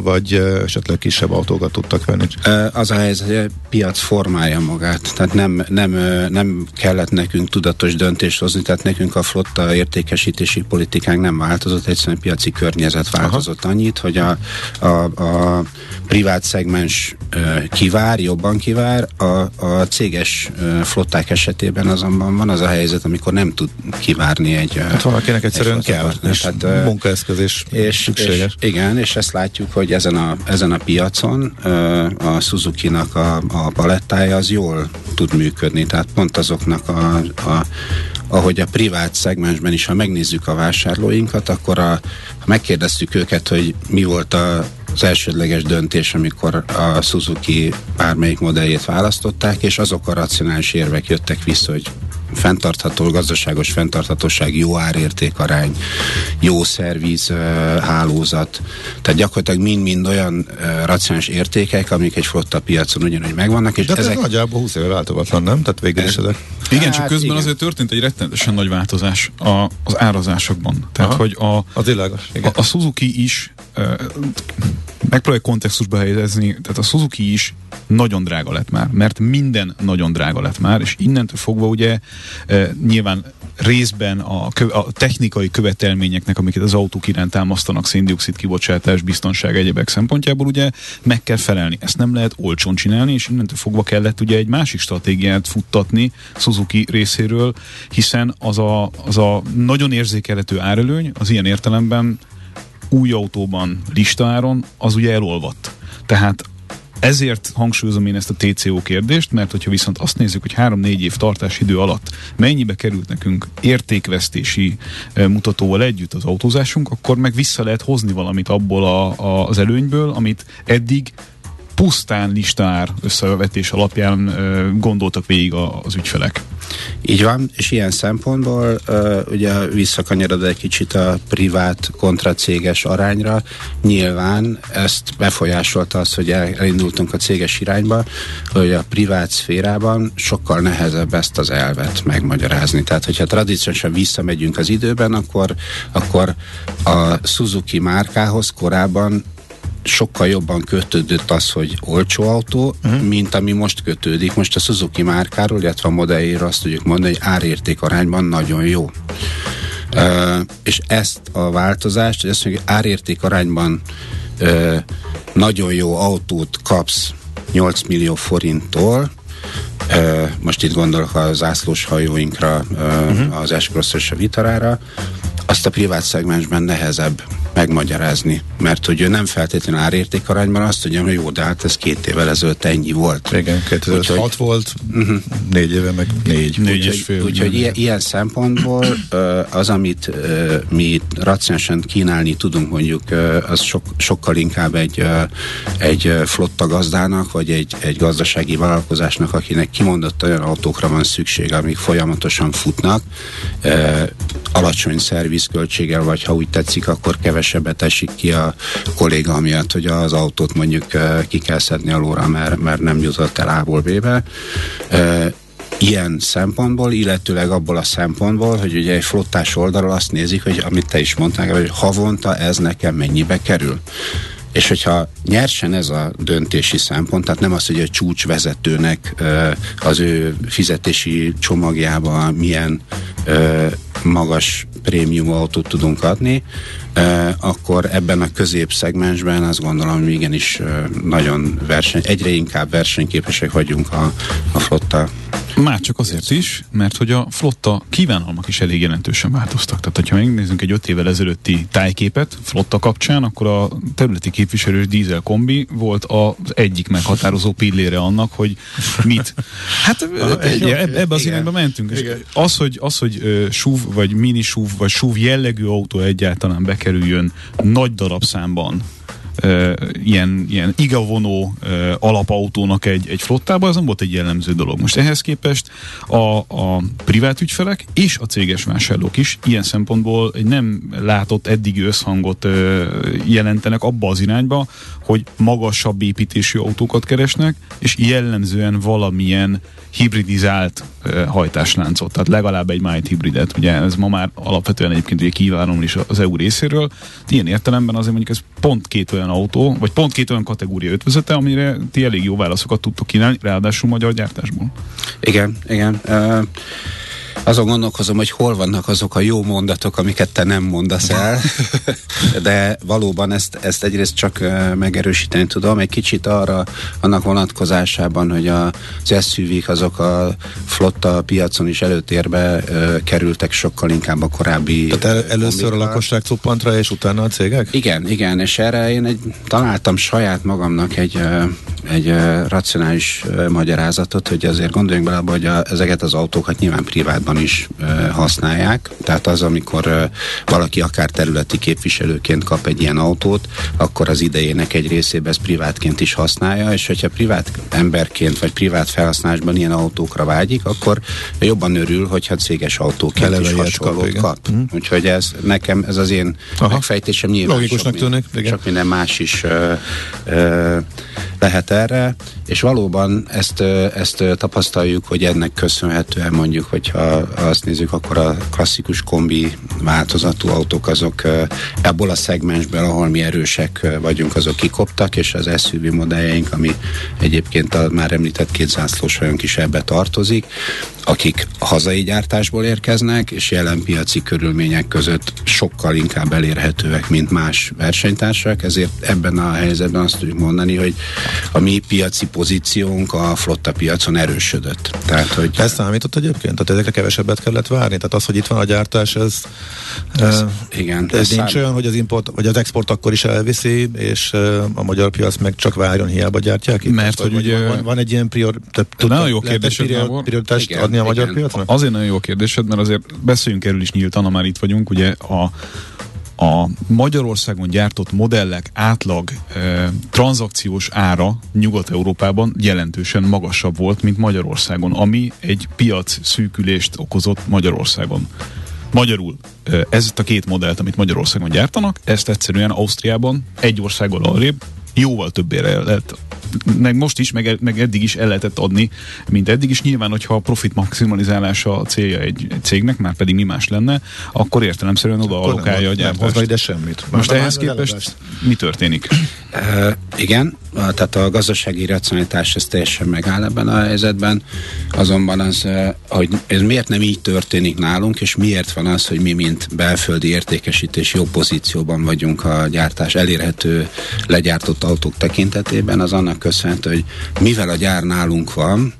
vagy esetleg kisebb autókat tudtak venni? Az a helyzet, hogy a piac formálja magát, tehát nem, nem, nem kellett nekünk tudatos döntést hozni, tehát nekünk a flotta értékesítési politikánk nem változott, egyszerűen piaci környezet változott Aha. annyit, hogy a, a, a privát szegmens kivár, jobban kivár, a, a céges flották esetében azonban van az a helyzet, amikor nem tud kivárni egy... Hát valakinek egyszerűen kell, és hát, munkaeszköz is és, szükséges. És, igen, és ezt látjuk, hogy ezen a, ezen a piacon a Suzuki-nak a, a palettája az jól tud működni, tehát pont azoknak a, a ahogy a privát szegmensben is, ha megnézzük a vásárlóinkat, akkor a, ha megkérdeztük őket, hogy mi volt a, az elsődleges döntés, amikor a Suzuki bármelyik modelljét választották, és azok a racionális érvek jöttek vissza, hogy fenntartható, gazdaságos fenntarthatóság, jó árértékarány, jó szerviz hálózat. Tehát gyakorlatilag mind-mind olyan racionális értékek, amik egy flotta piacon ugyanúgy megvannak. És De ezek... ez nagyjából 20 éve változatlan, nem? Tehát végül is ezek. Igen, hát, csak közben igen. azért történt egy rettenetesen nagy változás a, az árazásokban. Tehát, Aha, hogy a, az igen. A, a Suzuki is megpróbálj kontextusba helyezni, tehát a Suzuki is nagyon drága lett már, mert minden nagyon drága lett már, és innentől fogva ugye e, nyilván részben a, a technikai követelményeknek, amiket az autók iránt támasztanak, széndiokszid kibocsátás, biztonság, egyebek szempontjából ugye meg kell felelni. Ezt nem lehet olcsón csinálni, és innentől fogva kellett ugye egy másik stratégiát futtatni Suzuki részéről, hiszen az a, az a nagyon érzékelhető árelőny az ilyen értelemben új autóban listaáron, az ugye elolvadt. Tehát ezért hangsúlyozom én ezt a TCO kérdést, mert hogyha viszont azt nézzük, hogy 3-4 év tartásidő alatt mennyibe került nekünk értékvesztési mutatóval együtt az autózásunk, akkor meg vissza lehet hozni valamit abból a, a, az előnyből, amit eddig pusztán listár összevetés alapján ö, gondoltak végig a, az ügyfelek. Így van, és ilyen szempontból ö, ugye visszakanyarod egy kicsit a privát kontra céges arányra. Nyilván ezt befolyásolta az, hogy elindultunk a céges irányba, hogy a privát szférában sokkal nehezebb ezt az elvet megmagyarázni. Tehát, hogyha tradíciósan visszamegyünk az időben, akkor, akkor a Suzuki márkához korábban sokkal jobban kötődött az, hogy olcsó autó, uh-huh. mint ami most kötődik. Most a Suzuki márkáról, illetve a modelljéről azt tudjuk mondani, hogy árérték arányban nagyon jó. Uh, és ezt a változást, hogy azt mondjuk, hogy árérték arányban uh, nagyon jó autót kapsz 8 millió forinttól, uh, most itt gondolok a zászlós hajóinkra, uh, uh-huh. az s a Vitarára, azt a privát szegmensben nehezebb megmagyarázni, mert hogy ő nem feltétlenül árértékarányban azt tudja, hogy jó, de hát ez két évvel ezelőtt ennyi volt. Igen, 2006 Úgyhogy, volt, uh-huh. négy éve meg négy. Négy és fél. Úgyhogy ilyen, ilyen szempontból az, amit mi racionálisan kínálni tudunk mondjuk, az sok, sokkal inkább egy, egy flotta gazdának, vagy egy, egy gazdasági vállalkozásnak, akinek kimondott olyan autókra van szükség, amik folyamatosan futnak, alacsony szervizköltséggel, vagy ha úgy tetszik, akkor kevesebbet esik ki a kolléga miatt, hogy az autót mondjuk ki kell szedni alóra, mert, mert nem jutott el A-ból ilyen szempontból, illetőleg abból a szempontból, hogy ugye egy flottás oldalról azt nézik, hogy amit te is mondtál, hogy havonta ez nekem mennyibe kerül. És hogyha nyersen ez a döntési szempont, tehát nem az, hogy a csúcsvezetőnek az ő fizetési csomagjában milyen magas prémium autót tudunk adni, akkor ebben a középszegmensben azt gondolom, hogy igenis nagyon verseny, egyre inkább versenyképesek vagyunk a, a flotta már csak azért is, mert hogy a flotta kívánalmak is elég jelentősen változtak. Tehát, ha megnézzünk egy öt évvel ezelőtti tájképet flotta kapcsán, akkor a területi képviselős dízel kombi volt az egyik meghatározó pillére annak, hogy mit. *laughs* Hát ebbe az irányba mentünk. És az, hogy, az, hogy SUV, vagy mini SUV, vagy SUV jellegű autó egyáltalán bekerüljön nagy darabszámban uh, ilyen, ilyen igavonó alapautónak egy, egy flottába, az nem volt egy jellemző dolog. Most ehhez képest a, a privát ügyfelek és a céges vásárlók is ilyen szempontból egy nem látott eddigi összhangot jelentenek abba az irányba, hogy magasabb építésű autókat keresnek, és jellemzően valamilyen hibridizált uh, hajtásláncot, tehát legalább egy mild hibridet. Ugye ez ma már alapvetően egyébként ugye kívánom is az EU részéről. Ilyen értelemben azért mondjuk ez pont két olyan autó, vagy pont két olyan kategória ötvözete, amire ti elég jó válaszokat tudtok kínálni, ráadásul magyar gyártásból. Igen, igen. Uh azon gondolkozom, hogy hol vannak azok a jó mondatok, amiket te nem mondasz el, *laughs* de valóban ezt, ezt egyrészt csak megerősíteni tudom, egy kicsit arra annak vonatkozásában, hogy a, az SUV-k azok a flotta piacon is előtérbe kerültek sokkal inkább a korábbi Tehát el, először a lakosság cuppantra, és utána a cégek? Igen, igen, és erre én egy, találtam saját magamnak egy, egy racionális magyarázatot, hogy azért gondoljunk bele, hogy a, ezeket az autókat nyilván privátban sokan is használják. Tehát az, amikor valaki akár területi képviselőként kap egy ilyen autót, akkor az idejének egy részében ezt privátként is használja, és hogyha privát emberként vagy privát felhasználásban ilyen autókra vágyik, akkor jobban örül, hogyha céges autóként Eleve is hasonlót kap. kap. Mm. Úgyhogy ez nekem, ez az én Aha. megfejtésem nyilván Logikusnak sok, tűnik, igen. sok minden más is ö, ö, lehet erre, és valóban ezt, ezt tapasztaljuk, hogy ennek köszönhetően mondjuk, hogyha azt nézzük, akkor a klasszikus kombi változatú autók azok ebből a szegmensből, ahol mi erősek vagyunk, azok kikoptak, és az SUV modelljeink, ami egyébként a már említett két zászlós is ebbe tartozik, akik hazai gyártásból érkeznek, és jelen piaci körülmények között sokkal inkább elérhetőek, mint más versenytársak, ezért ebben a helyzetben azt tudjuk mondani, hogy a mi piaci pozíciónk a flotta piacon erősödött. Tehát, hogy... Ez számított egyébként? Tehát ezekre kevesebbet kellett várni? Tehát az, hogy itt van a gyártás, ez, ez uh, igen, ez, ez nincs szám... olyan, hogy az import, vagy az export akkor is elviszi, és uh, a magyar piac meg csak várjon, hiába gyártják itt? Mert hogy ugye... Van, van egy ilyen prior, nagyon jó kérdés, prioritást adni adni a magyar igen. piacnak? Azért nagyon jó kérdésed, mert azért beszéljünk erről is nyíltan, ha már itt vagyunk, ugye a a Magyarországon gyártott modellek átlag e, tranzakciós ára Nyugat-Európában jelentősen magasabb volt, mint Magyarországon, ami egy piac szűkülést okozott Magyarországon. Magyarul, ezt a két modellt, amit Magyarországon gyártanak, ezt egyszerűen Ausztriában egy országgal arrébb jóval többére lehet meg most is, meg, meg eddig is el lehetett adni, mint eddig is. Nyilván, hogyha a profit maximalizálása a célja egy, egy cégnek, már pedig mi más lenne, akkor értelemszerűen oda alokálja a gyártást. Nem ide semmit. Már most ehhez képest mi történik? Igen, tehát a gazdasági racionalitás ez teljesen megáll ebben a helyzetben, azonban az, hogy ez miért nem így történik nálunk, és miért van az, hogy mi, mint belföldi értékesítés jobb pozícióban vagyunk a gyártás elérhető legyártott autók tekintetében, az annak köszönhető, hogy mivel a gyár nálunk van,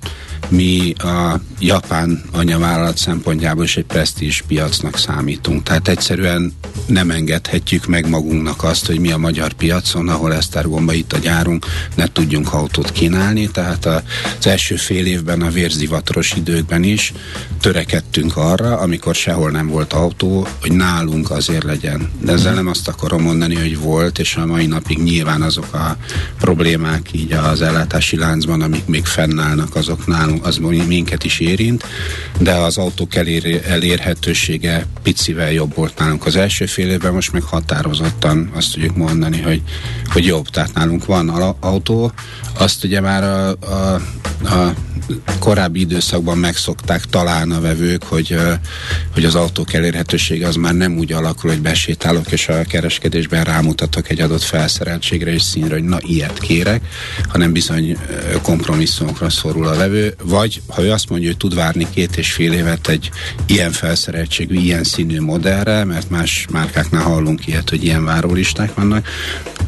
mi a japán anyavállalat szempontjából is egy presztízs piacnak számítunk. Tehát egyszerűen nem engedhetjük meg magunknak azt, hogy mi a magyar piacon, ahol Esztergomba itt a gyárunk, ne tudjunk autót kínálni. Tehát az első fél évben a vérzivataros időkben is törekedtünk arra, amikor sehol nem volt autó, hogy nálunk azért legyen. De ezzel nem azt akarom mondani, hogy volt, és a mai napig nyilván azok a problémák így az ellátási láncban, amik még fennállnak, azok nálunk, az minket is érint, de az autók elér, elérhetősége picivel jobb volt nálunk az első fél évben, most meg határozottan azt tudjuk mondani, hogy, hogy jobb. Tehát nálunk van autó, azt ugye már a, a, a korábbi időszakban megszokták talán a vevők, hogy, hogy az autók elérhetősége az már nem úgy alakul, hogy besétálok és a kereskedésben rámutatok egy adott felszereltségre és színre, hogy na ilyet kérek, hanem bizony kompromisszumokra szorul a vevő, vagy ha ő azt mondja, hogy tud várni két és fél évet egy ilyen felszereltségű, ilyen színű modellre, mert más márkáknál hallunk ilyet, hogy ilyen várólisták vannak,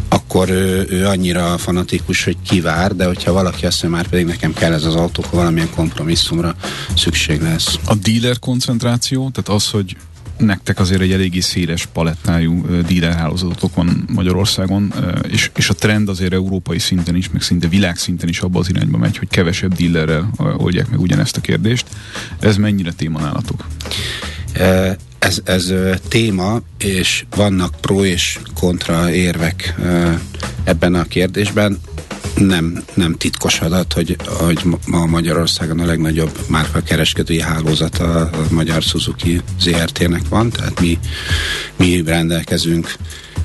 akkor ő, ő annyira fanatikus, hogy kivár, de hogyha valaki azt mondja, már pedig nekem kell ez az autó, akkor valamilyen kompromisszumra szükség lesz. A dealer koncentráció, tehát az, hogy nektek azért egy eléggé széles palettájú dealer hálózatotok van Magyarországon, és, és a trend azért európai szinten is, meg szinte világszinten is abba az irányba megy, hogy kevesebb dealerrel oldják meg ugyanezt a kérdést. Ez mennyire téma nálatok? Ez, ez téma, és vannak pro és kontra érvek ebben a kérdésben. Nem, nem titkos adat, hogy, hogy ma Magyarországon a legnagyobb márka kereskedői hálózata a Magyar Suzuki ZRT-nek van, tehát mi, mi rendelkezünk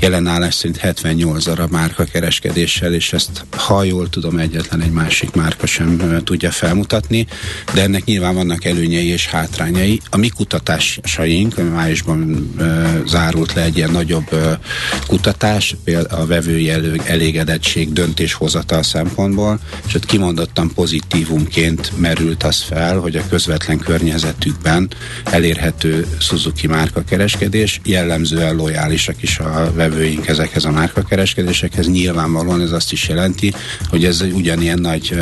jelenállás szerint 78 darab márka kereskedéssel, és ezt, ha jól tudom, egyetlen egy másik márka sem tudja felmutatni, de ennek nyilván vannak előnyei és hátrányai. A mi kutatásaink, ami májusban e, zárult le egy ilyen nagyobb e, kutatás, például a vevői elő, elégedettség döntéshozatal szempontból, és ott kimondottan pozitívumként merült az fel, hogy a közvetlen környezetükben elérhető Suzuki márka kereskedés jellemzően lojálisak is a vevő vevőink ezekhez a márkakereskedésekhez. Nyilvánvalóan ez azt is jelenti, hogy ez ugyanilyen nagy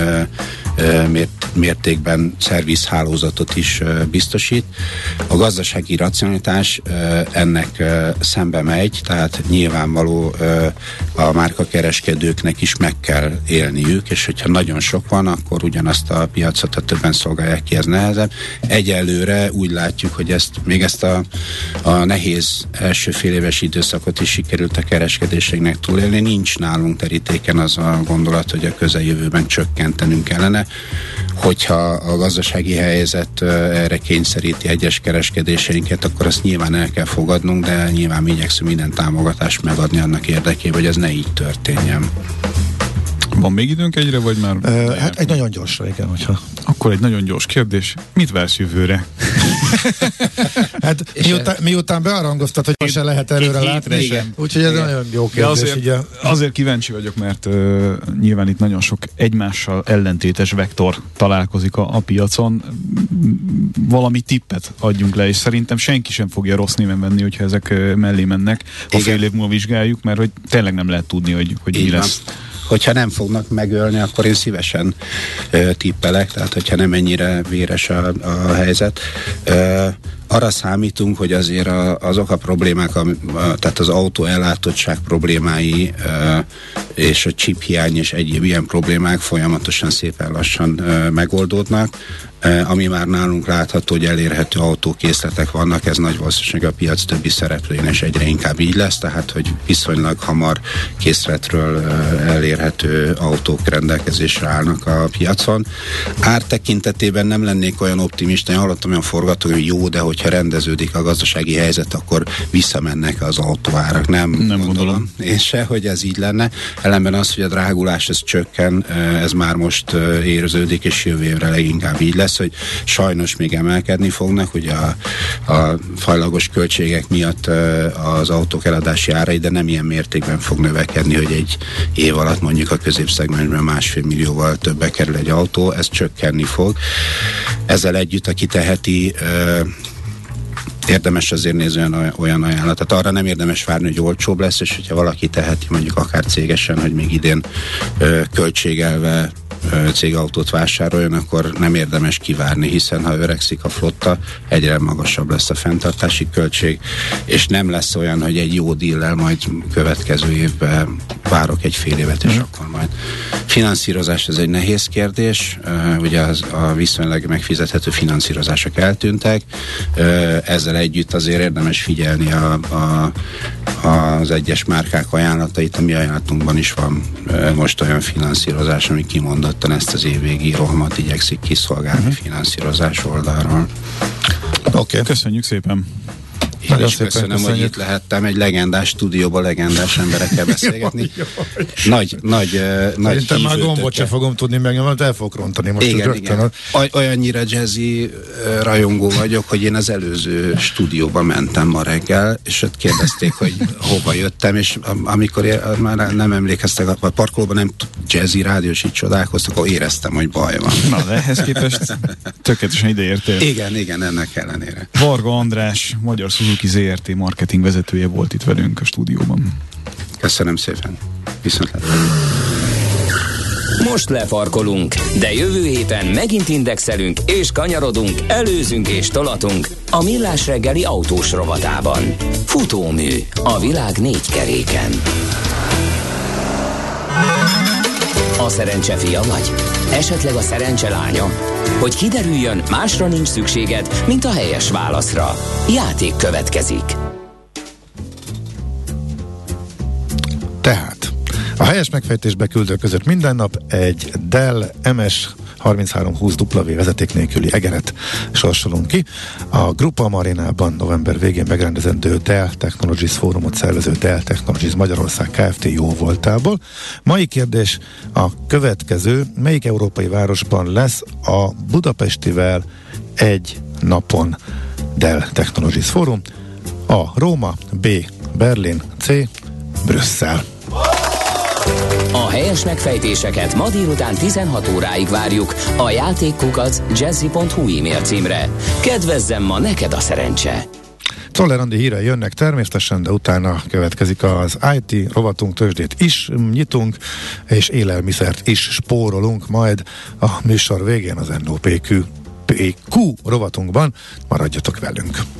mértékben szervizhálózatot is biztosít. A gazdasági racionalitás ennek szembe megy, tehát nyilvánvaló a márkakereskedőknek is meg kell élniük, és hogyha nagyon sok van, akkor ugyanazt a piacot a többen szolgálják ki, ez nehezebb. Egyelőre úgy látjuk, hogy ezt még ezt a, a nehéz első fél éves időszakot is sikerült a kereskedéseknek túlélni. Nincs nálunk terítéken az a gondolat, hogy a közeljövőben csökkentenünk kellene hogyha a gazdasági helyzet erre kényszeríti egyes kereskedéseinket, akkor azt nyilván el kell fogadnunk, de nyilván mi igyekszünk minden támogatást megadni annak érdekében, hogy ez ne így történjen. Van még időnk egyre, vagy már? Uh, hát egy nagyon gyorsra, igen, hogyha. Akkor egy nagyon gyors kérdés. Mit vársz jövőre? *laughs* hát miután, miután bearangoztat, hogy most se lehet előre látni, igen. úgyhogy ez igen. nagyon jó kérdés. De azért, ugye. azért kíváncsi vagyok, mert uh, nyilván itt nagyon sok egymással ellentétes vektor találkozik a, a piacon. Valami tippet adjunk le, és szerintem senki sem fogja rossz néven venni, hogyha ezek mellé mennek. Ha igen. fél év múlva vizsgáljuk, mert hogy tényleg nem lehet tudni, hogy, hogy mi lesz. Van hogyha nem fognak megölni, akkor én szívesen ö, tippelek, tehát hogyha nem ennyire véres a, a helyzet. Ö, arra számítunk, hogy azért a, azok a problémák, a, a, tehát az autó ellátottság problémái e, és a chip hiány és egyéb ilyen problémák folyamatosan szépen lassan e, megoldódnak. E, ami már nálunk látható, hogy elérhető autókészletek vannak, ez nagy valószínűség a piac többi szereplőjén is egyre inkább így lesz, tehát hogy viszonylag hamar készletről elérhető autók rendelkezésre állnak a piacon. Ár tekintetében nem lennék olyan optimista, én hallottam olyan forgató, hogy jó, de hogyha rendeződik a gazdasági helyzet, akkor visszamennek az autóárak. Nem, nem gondolom. gondolom. Én se, hogy ez így lenne. Ellenben az, hogy a drágulás ez csökken, e, ez már most érződik, és jövő évre leginkább így lesz lesz, hogy sajnos még emelkedni fognak, ugye a, a fajlagos költségek miatt az autók eladási árai, de nem ilyen mértékben fog növekedni, hogy egy év alatt mondjuk a középszegmensben másfél millióval többe kerül egy autó, ez csökkenni fog. Ezzel együtt, aki teheti érdemes azért nézni olyan, olyan ajánlatot. Arra nem érdemes várni, hogy olcsóbb lesz, és hogyha valaki teheti mondjuk akár cégesen, hogy még idén ö, költségelve cégautót vásároljon, akkor nem érdemes kivárni, hiszen ha öregszik a flotta, egyre magasabb lesz a fenntartási költség, és nem lesz olyan, hogy egy jó díllel majd következő évben várok egy fél évet, és mm. akkor majd. Finanszírozás ez egy nehéz kérdés, ugye az, a viszonylag megfizethető finanszírozások eltűntek, ezzel együtt azért érdemes figyelni a, a, az egyes márkák ajánlatait, a mi ajánlatunkban is van most olyan finanszírozás, ami kimondottan ezt az évvégi rohamat igyekszik kiszolgálni uh-huh. finanszírozás oldalról. Oké, okay. köszönjük szépen! Én Nagyon is köszönöm, köszönjük. hogy itt lehettem egy legendás stúdióban legendás emberekkel beszélgetni. nagy, nagy, uh, nagy Szerintem már gombot sem fogom tudni megnyomni, el fogok rontani most igen, igen. Olyannyira jazzy uh, rajongó vagyok, hogy én az előző stúdióba mentem ma reggel, és ott kérdezték, hogy hova jöttem, és amikor én, már nem emlékeztek, a parkolóban nem jazzy rádiós így csodálkoztak, akkor éreztem, hogy baj van. Na, de ehhez képest *laughs* tökéletesen ideértél. Igen, igen, ennek ellenére. Varga András, Magyar Suzuki Suzuki ZRT marketing vezetője volt itt velünk a stúdióban. Köszönöm szépen. Viszont Most lefarkolunk, de jövő héten megint indexelünk és kanyarodunk, előzünk és tolatunk a Millás reggeli autós rovatában. Futómű a világ négy keréken. A szerencse fia vagy? Esetleg a szerencse lánya? Hogy kiderüljön, másra nincs szükséged, mint a helyes válaszra. Játék következik. Tehát, a helyes megfejtésbe küldő között minden nap egy Dell MS 3320 W vezeték nélküli egeret sorsolunk ki. A Grupa Marinában november végén megrendezendő Dell Technologies fórumot szervező Dell Technologies Magyarország Kft. jó voltából. Mai kérdés a következő. Melyik európai városban lesz a Budapestivel egy napon Dell Technologies Fórum? A. Róma, B. Berlin, C. Brüsszel. Helyes megfejtéseket ma délután 16 óráig várjuk a játékkukac jazzy.hu e-mail címre. Kedvezzem ma neked a szerencse! Tolerandi hírei jönnek természetesen, de utána következik az IT rovatunk tőzsdét is nyitunk, és élelmiszert is spórolunk majd a műsor végén az NOPQ PQ rovatunkban. Maradjatok velünk!